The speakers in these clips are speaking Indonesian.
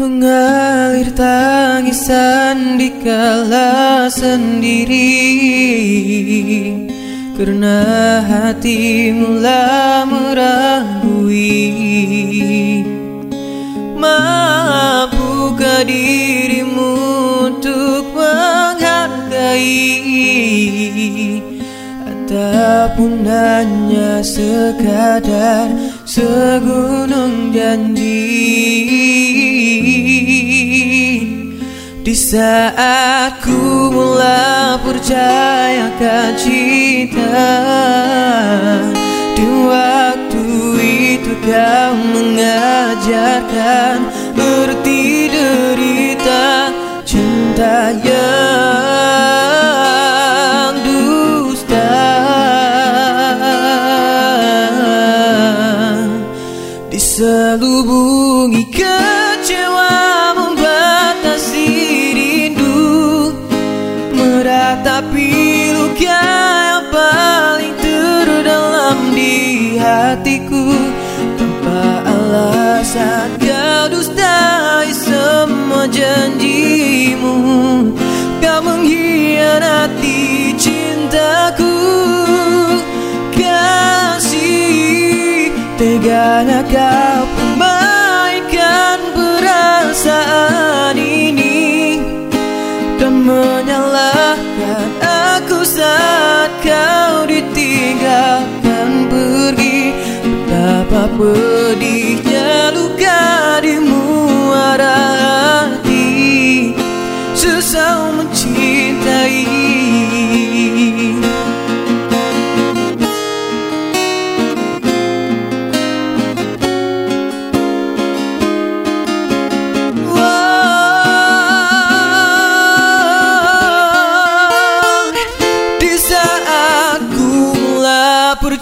Mengalir tangisan di kala sendiri. Karena hati mula meragui. Mampukah dirimu untuk menghargai? Ataupun hanya sekadar segunung janji saat ku mula percayakan cinta. Di waktu itu kau mengajarkan Erti derita cinta yang dusta. Diselubungi kecewa Tapi luka yang paling terdalam di hatiku. Tanpa alasan kau dustai semua janjimu. Kau mengkhianati cintaku. Kasih teganya kau permainkan perasaan menyalahkan aku saat kau ditinggalkan pergi. Betapa pedihnya luka di muara hati. Susah mencintai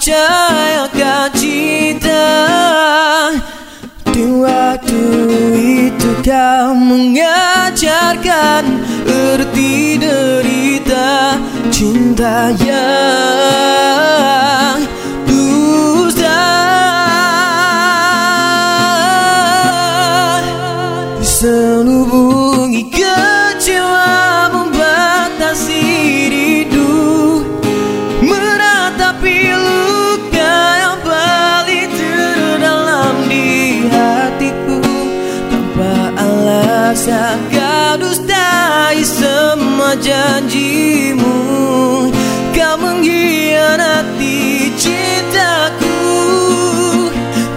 percayakan cinta. Di waktu itu kau mengajarkan Erti derita cinta yang dusta Diselubungi Rasa kau dustai semua janjimu Kau mengkhianati cintaku.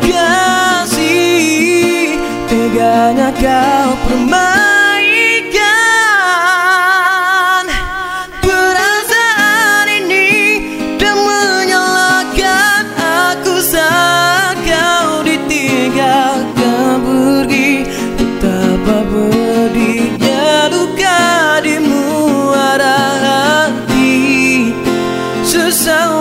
Kasih teganya kau permain susah mencintai